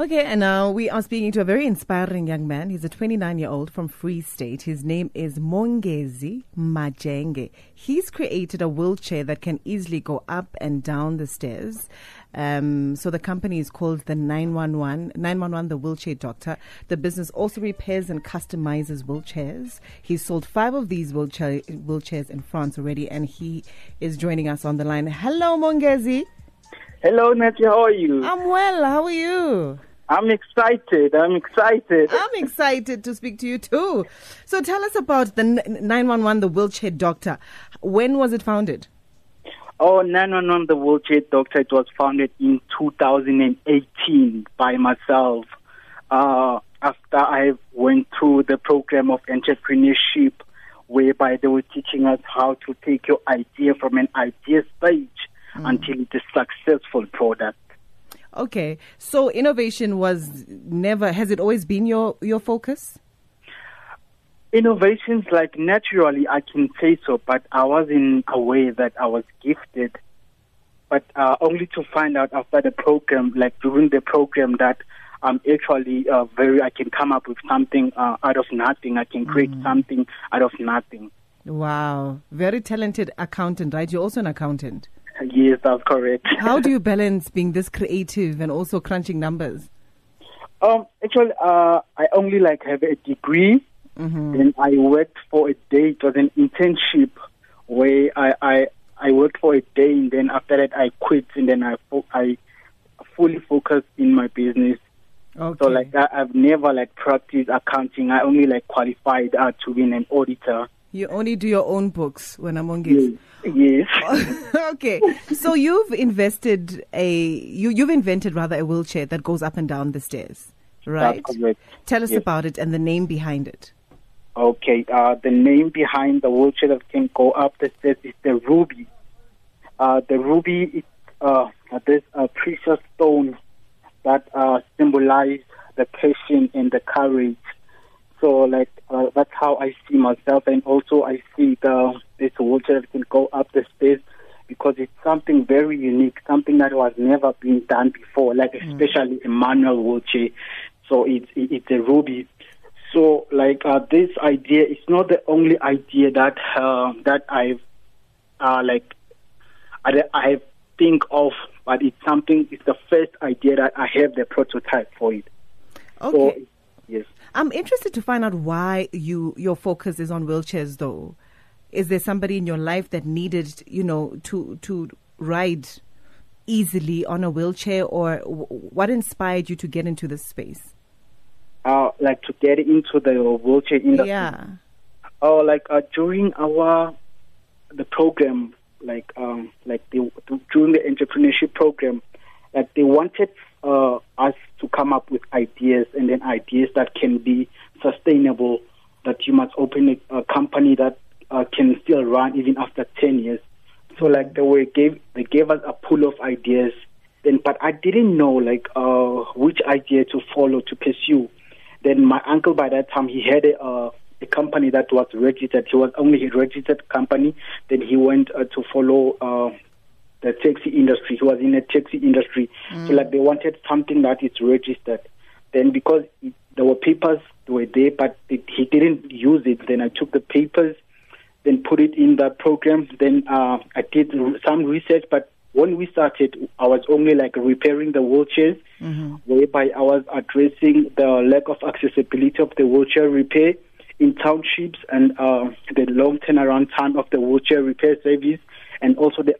Okay, and now we are speaking to a very inspiring young man. He's a 29 year old from Free State. His name is Mongezi Majenge. He's created a wheelchair that can easily go up and down the stairs. Um, so the company is called the 911, 911, the wheelchair doctor. The business also repairs and customizes wheelchairs. He's sold five of these wheelchair, wheelchairs in France already, and he is joining us on the line. Hello, Mongezi. Hello, Natty. How are you? I'm well. How are you? I'm excited. I'm excited. I'm excited to speak to you too. So tell us about the 911, the wheelchair doctor. When was it founded? Oh, 911, the wheelchair doctor. It was founded in 2018 by myself. Uh, after I went through the program of entrepreneurship, whereby they were teaching us how to take your idea from an idea stage mm. until it is a successful product. Okay, so innovation was never has it always been your your focus? Innovations, like naturally, I can say so, but I wasn't aware that I was gifted. But uh, only to find out after the program, like during the program, that I'm actually uh, very. I can come up with something uh, out of nothing. I can create mm. something out of nothing. Wow, very talented accountant, right? You're also an accountant. Yes, that's correct. How do you balance being this creative and also crunching numbers? Um, actually, uh, I only like have a degree. Mm-hmm. Then I worked for a day. It was an internship where I, I I worked for a day, and then after that I quit, and then I fo- I fully focused in my business. Okay. So like I, have never like practiced accounting. I only like qualified uh, to be an auditor. You only do your own books when I'm on gigs. Yes. yes. okay. So you've invested a you you've invented rather a wheelchair that goes up and down the stairs, right? Tell us yes. about it and the name behind it. Okay. Uh, the name behind the wheelchair that can go up the stairs is the ruby. Uh, the ruby is uh, this uh, precious stone that uh, symbolize the passion and the courage so like uh, that's how I see myself, and also I see the this wheelchair can go up the stairs because it's something very unique, something that was never been done before, like mm. especially a manual wheelchair. So it's it's a ruby. So like uh, this idea is not the only idea that uh, that I've uh, like I, I think of, but it's something. It's the first idea that I have the prototype for it. Okay. So, yes. I'm interested to find out why you your focus is on wheelchairs though. Is there somebody in your life that needed, you know, to to ride easily on a wheelchair or w- what inspired you to get into this space? Uh, like to get into the wheelchair industry. Yeah. Oh, like uh, during our the program, like um, like the, during the entrepreneurship program, like they wanted uh, us to come up with ideas and then ideas that can be sustainable, that you must open a, a company that uh, can still run even after 10 years. So like they were gave they gave us a pool of ideas, then but I didn't know like uh, which idea to follow to pursue. Then my uncle by that time he had a, uh, a company that was registered. He was only a registered company. Then he went uh, to follow uh, the taxi industry. He was in the taxi industry. Mm. So like they wanted something that is registered. Then because it, there were papers they were there, but it, he didn't use it. Then I took the papers, then put it in the program. Then uh, I did some research, but when we started, I was only like repairing the wheelchairs, mm-hmm. whereby I was addressing the lack of accessibility of the wheelchair repair in townships and uh, the long turnaround time of the wheelchair repair service and also the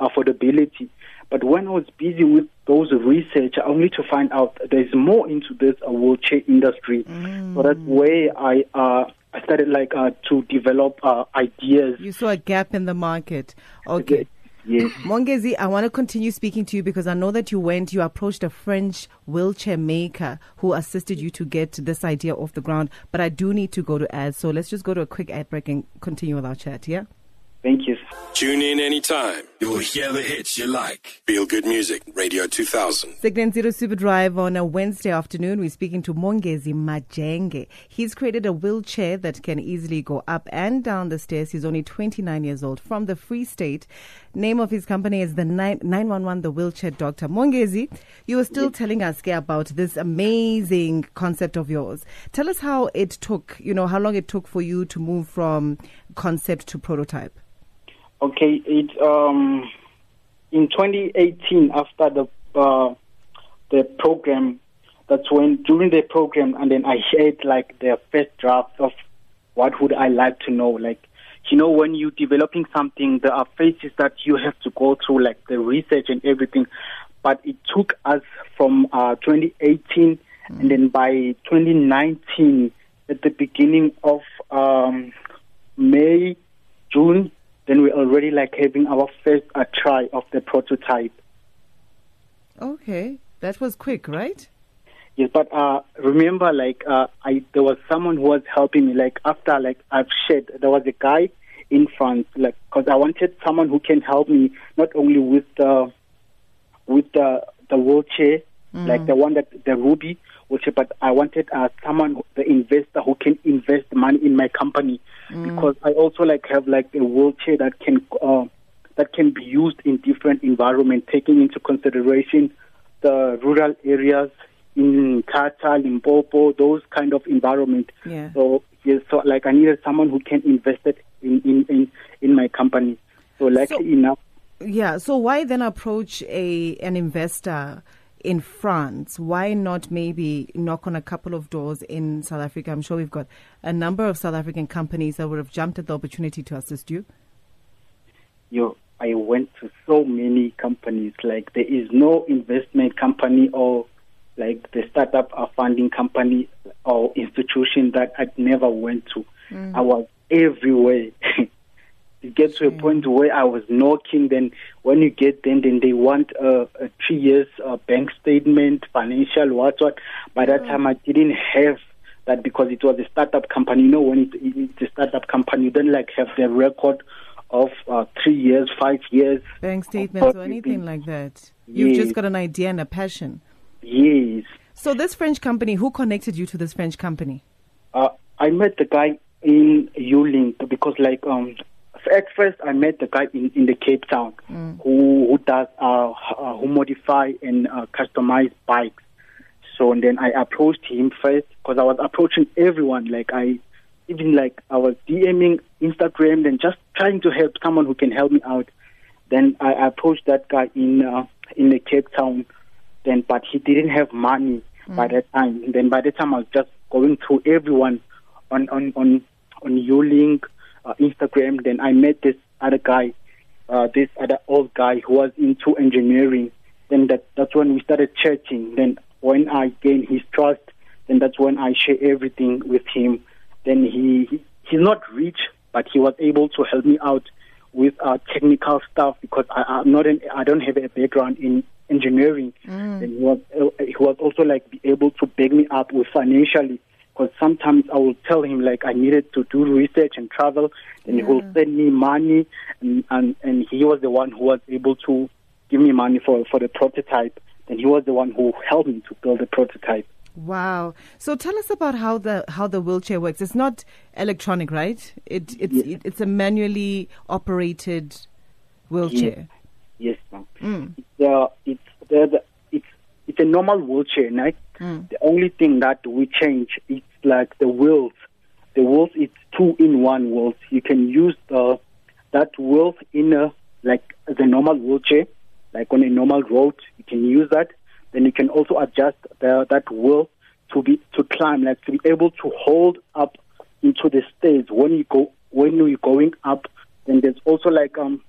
affordability. But when I was busy with those research, I only to find out there's more into this uh, wheelchair industry. Mm. So that's where I uh, I started like uh, to develop uh, ideas. You saw a gap in the market. Okay. Yes. Mongezi, I want to continue speaking to you because I know that you went, you approached a French wheelchair maker who assisted you to get this idea off the ground. But I do need to go to ads. So let's just go to a quick ad break and continue with our chat, yeah? Thank you. Tune in anytime. You'll hear the hits you like. Feel good music, Radio 2000. Segment Zero Super Drive on a Wednesday afternoon. We're speaking to Mongezi Majenge. He's created a wheelchair that can easily go up and down the stairs. He's only 29 years old from the Free State. Name of his company is the 911, the Wheelchair Doctor. Mongezi, you were still telling us Ke, about this amazing concept of yours. Tell us how it took, you know, how long it took for you to move from concept to prototype. Okay, it um in 2018 after the uh, the program, that's when during the program, and then I had like the first draft of what would I like to know. Like, you know, when you're developing something, there are phases that you have to go through, like the research and everything. But it took us from uh, 2018, mm. and then by 2019, at the beginning of um, May, June, then we're already like having our first uh, try of the prototype. Okay, that was quick, right? Yes, but uh, remember, like uh, I, there was someone who was helping me. Like after, like I've shared, there was a guy in France, like because I wanted someone who can help me not only with the with the the wheelchair, mm. like the one that the Ruby wheelchair, but I wanted uh, someone, the investor, who can invest money in my company mm. because I also like have like a wheelchair that can uh, that can be used in different environments, taking into consideration the rural areas in Kata, Limpopo, those kind of environment. Yeah. So yes, so like I needed someone who can invest it in in in, in my company. So luckily so, enough. Yeah. So why then approach a an investor? In France, why not maybe knock on a couple of doors in South Africa? I'm sure we've got a number of South African companies that would have jumped at the opportunity to assist you. You, I went to so many companies. Like there is no investment company or like the startup or funding company or institution that I never went to. Mm. I was everywhere. It gets to a point where I was knocking. Then when you get them, then they want a, a three years uh, bank statement, financial what what. By that time, I didn't have that because it was a startup company. You know, when it, it's a startup company, you don't like have the record of uh, three years, five years, bank statements or anything like that. You've yes. just got an idea and a passion. Yes. So this French company, who connected you to this French company? Uh, I met the guy in Ulink because, like, um, at first I met the guy in, in the Cape Town mm. who who does uh, uh, who modify and uh, customize bikes. So and then I approached him first because I was approaching everyone. Like I even like I was DMing Instagram and just trying to help someone who can help me out. Then I approached that guy in uh, in the Cape Town. Then but he didn't have money mm. by that time. And then by the time I was just going through everyone on on on on Ulink uh, Instagram. Then I met this other guy, uh, this other old guy who was into engineering. Then that that's when we started chatting. Then when I gained his trust, then that's when I share everything with him. Then he, he he's not rich, but he was able to help me out with uh, technical stuff because I, I'm not an, I don't have a background in engineering. Mm. And he was he was also like able to back me up with financially because sometimes I will tell him like I needed to do research and travel, and yeah. he will send me money, and, and and he was the one who was able to give me money for for the prototype, and he was the one who helped me to build the prototype. Wow! So tell us about how the how the wheelchair works. It's not electronic, right? It it's yes. it, it's a manually operated wheelchair. Yes, yes ma'am. Mm. It's uh, it's the, the it's it's a normal wheelchair, right? Mm. The only thing that we change is like the wheels. The wheels it's two in one wheels. You can use the that wheels in a like the normal wheelchair, like on a normal road. You can use that. Then you can also adjust the, that wheel to be to climb, like to be able to hold up into the stairs when you go when you're going up. Then there's also like um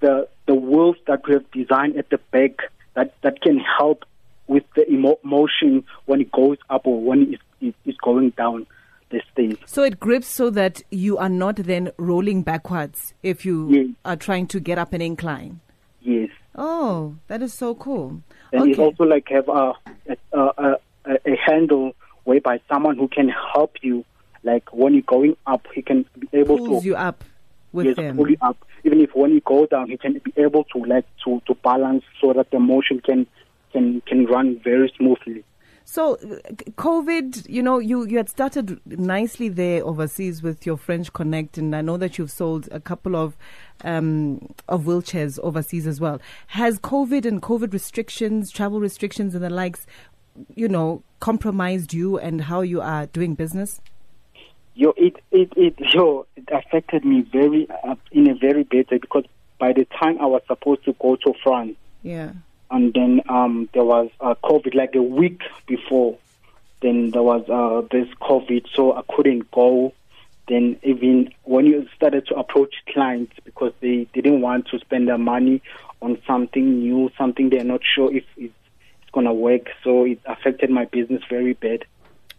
the the wheels that we have designed at the back that that can help with the emotion when it goes up or when it's, it's going down This thing. So it grips so that you are not then rolling backwards if you yes. are trying to get up an incline. Yes. Oh, that is so cool. And okay. it also like have a, a, a, a handle whereby someone who can help you, like when you're going up, he can be able Pulls to pulls you up. with yes, him. fully up. Even if when you go down, he can be able to like to to balance so that the motion can can can run very smoothly. So, uh, COVID, you know, you, you had started nicely there overseas with your French Connect, and I know that you've sold a couple of um, of wheelchairs overseas as well. Has COVID and COVID restrictions, travel restrictions, and the likes, you know, compromised you and how you are doing business? Yo, it it it yo, it affected me very uh, in a very bad way because by the time I was supposed to go to France, Yeah. And then um, there was uh, COVID like a week before. Then there was uh, this COVID, so I couldn't go. Then even when you started to approach clients because they didn't want to spend their money on something new, something they're not sure if it's, it's gonna work, so it affected my business very bad.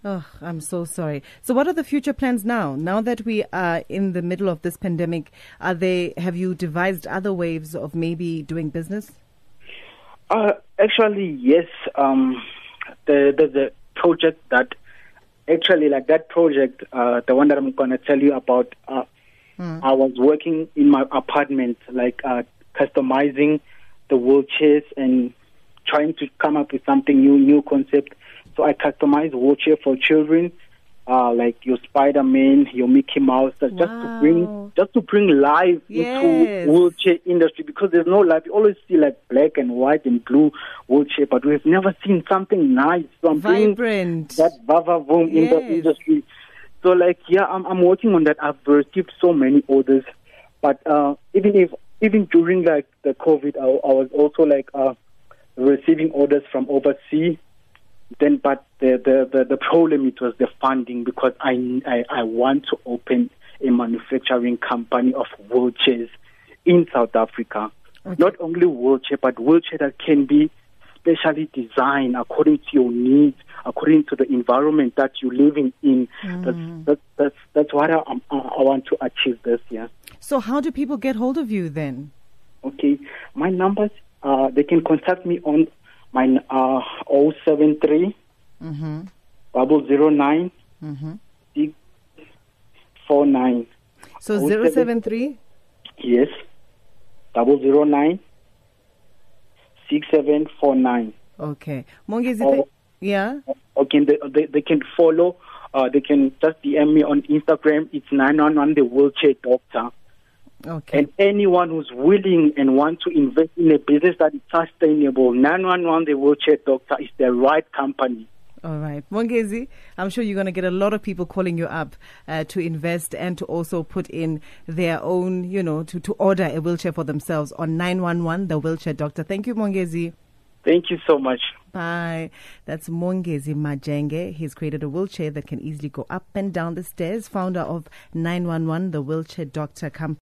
Oh, I'm so sorry. So, what are the future plans now? Now that we are in the middle of this pandemic, are they? Have you devised other ways of maybe doing business? Uh, actually, yes. Um, the, the the project that actually like that project, uh, the one that I'm gonna tell you about. Uh, I was working in my apartment, like uh, customizing the wheelchairs and trying to come up with something new, new concept. So I customized wheelchair for children, uh, like your Spider Man, your Mickey Mouse, uh, just to bring just to bring life Yes. into wheelchair industry because there's no life. You always see like black and white and blue wheelchair, but we've never seen something nice, something Vibrant. that vava boom in the industry. So like yeah, I'm I'm working on that. I've received so many orders, but uh, even if even during like the COVID, I, I was also like uh, receiving orders from overseas. Then, but the, the the the problem it was the funding because I I, I want to open a manufacturing company of wheelchairs in South Africa. Not only wheelchair, but wheelchair that can be specially designed according to your needs, according to the environment that you're living in. That's, that's that's that's what I, I'm- I I want to achieve this year. So, how do people get hold of you then? Okay, my numbers. Uh, they can contact me on my uh 073 Mm-hmm. double zero nine Mm-hmm. six four nine. So, Oh, zero seven- seven three. Yes, double zero nine six seven four nine. Okay. Mongezi, Oh. yeah. Okay, they, they, they can follow. Uh, they can just DM me on Instagram. It's nine one one the wheelchair doctor. Okay. And anyone who's willing and wants to invest in a business that is sustainable, 911 The Wheelchair Doctor is the right company. All right. Mongezi, I'm sure you're going to get a lot of people calling you up uh, to invest and to also put in their own, you know, to, to order a wheelchair for themselves on 911, the wheelchair doctor. Thank you, Mongezi. Thank you so much. Bye. That's Mongezi Majenge. He's created a wheelchair that can easily go up and down the stairs, founder of 911, the wheelchair doctor company.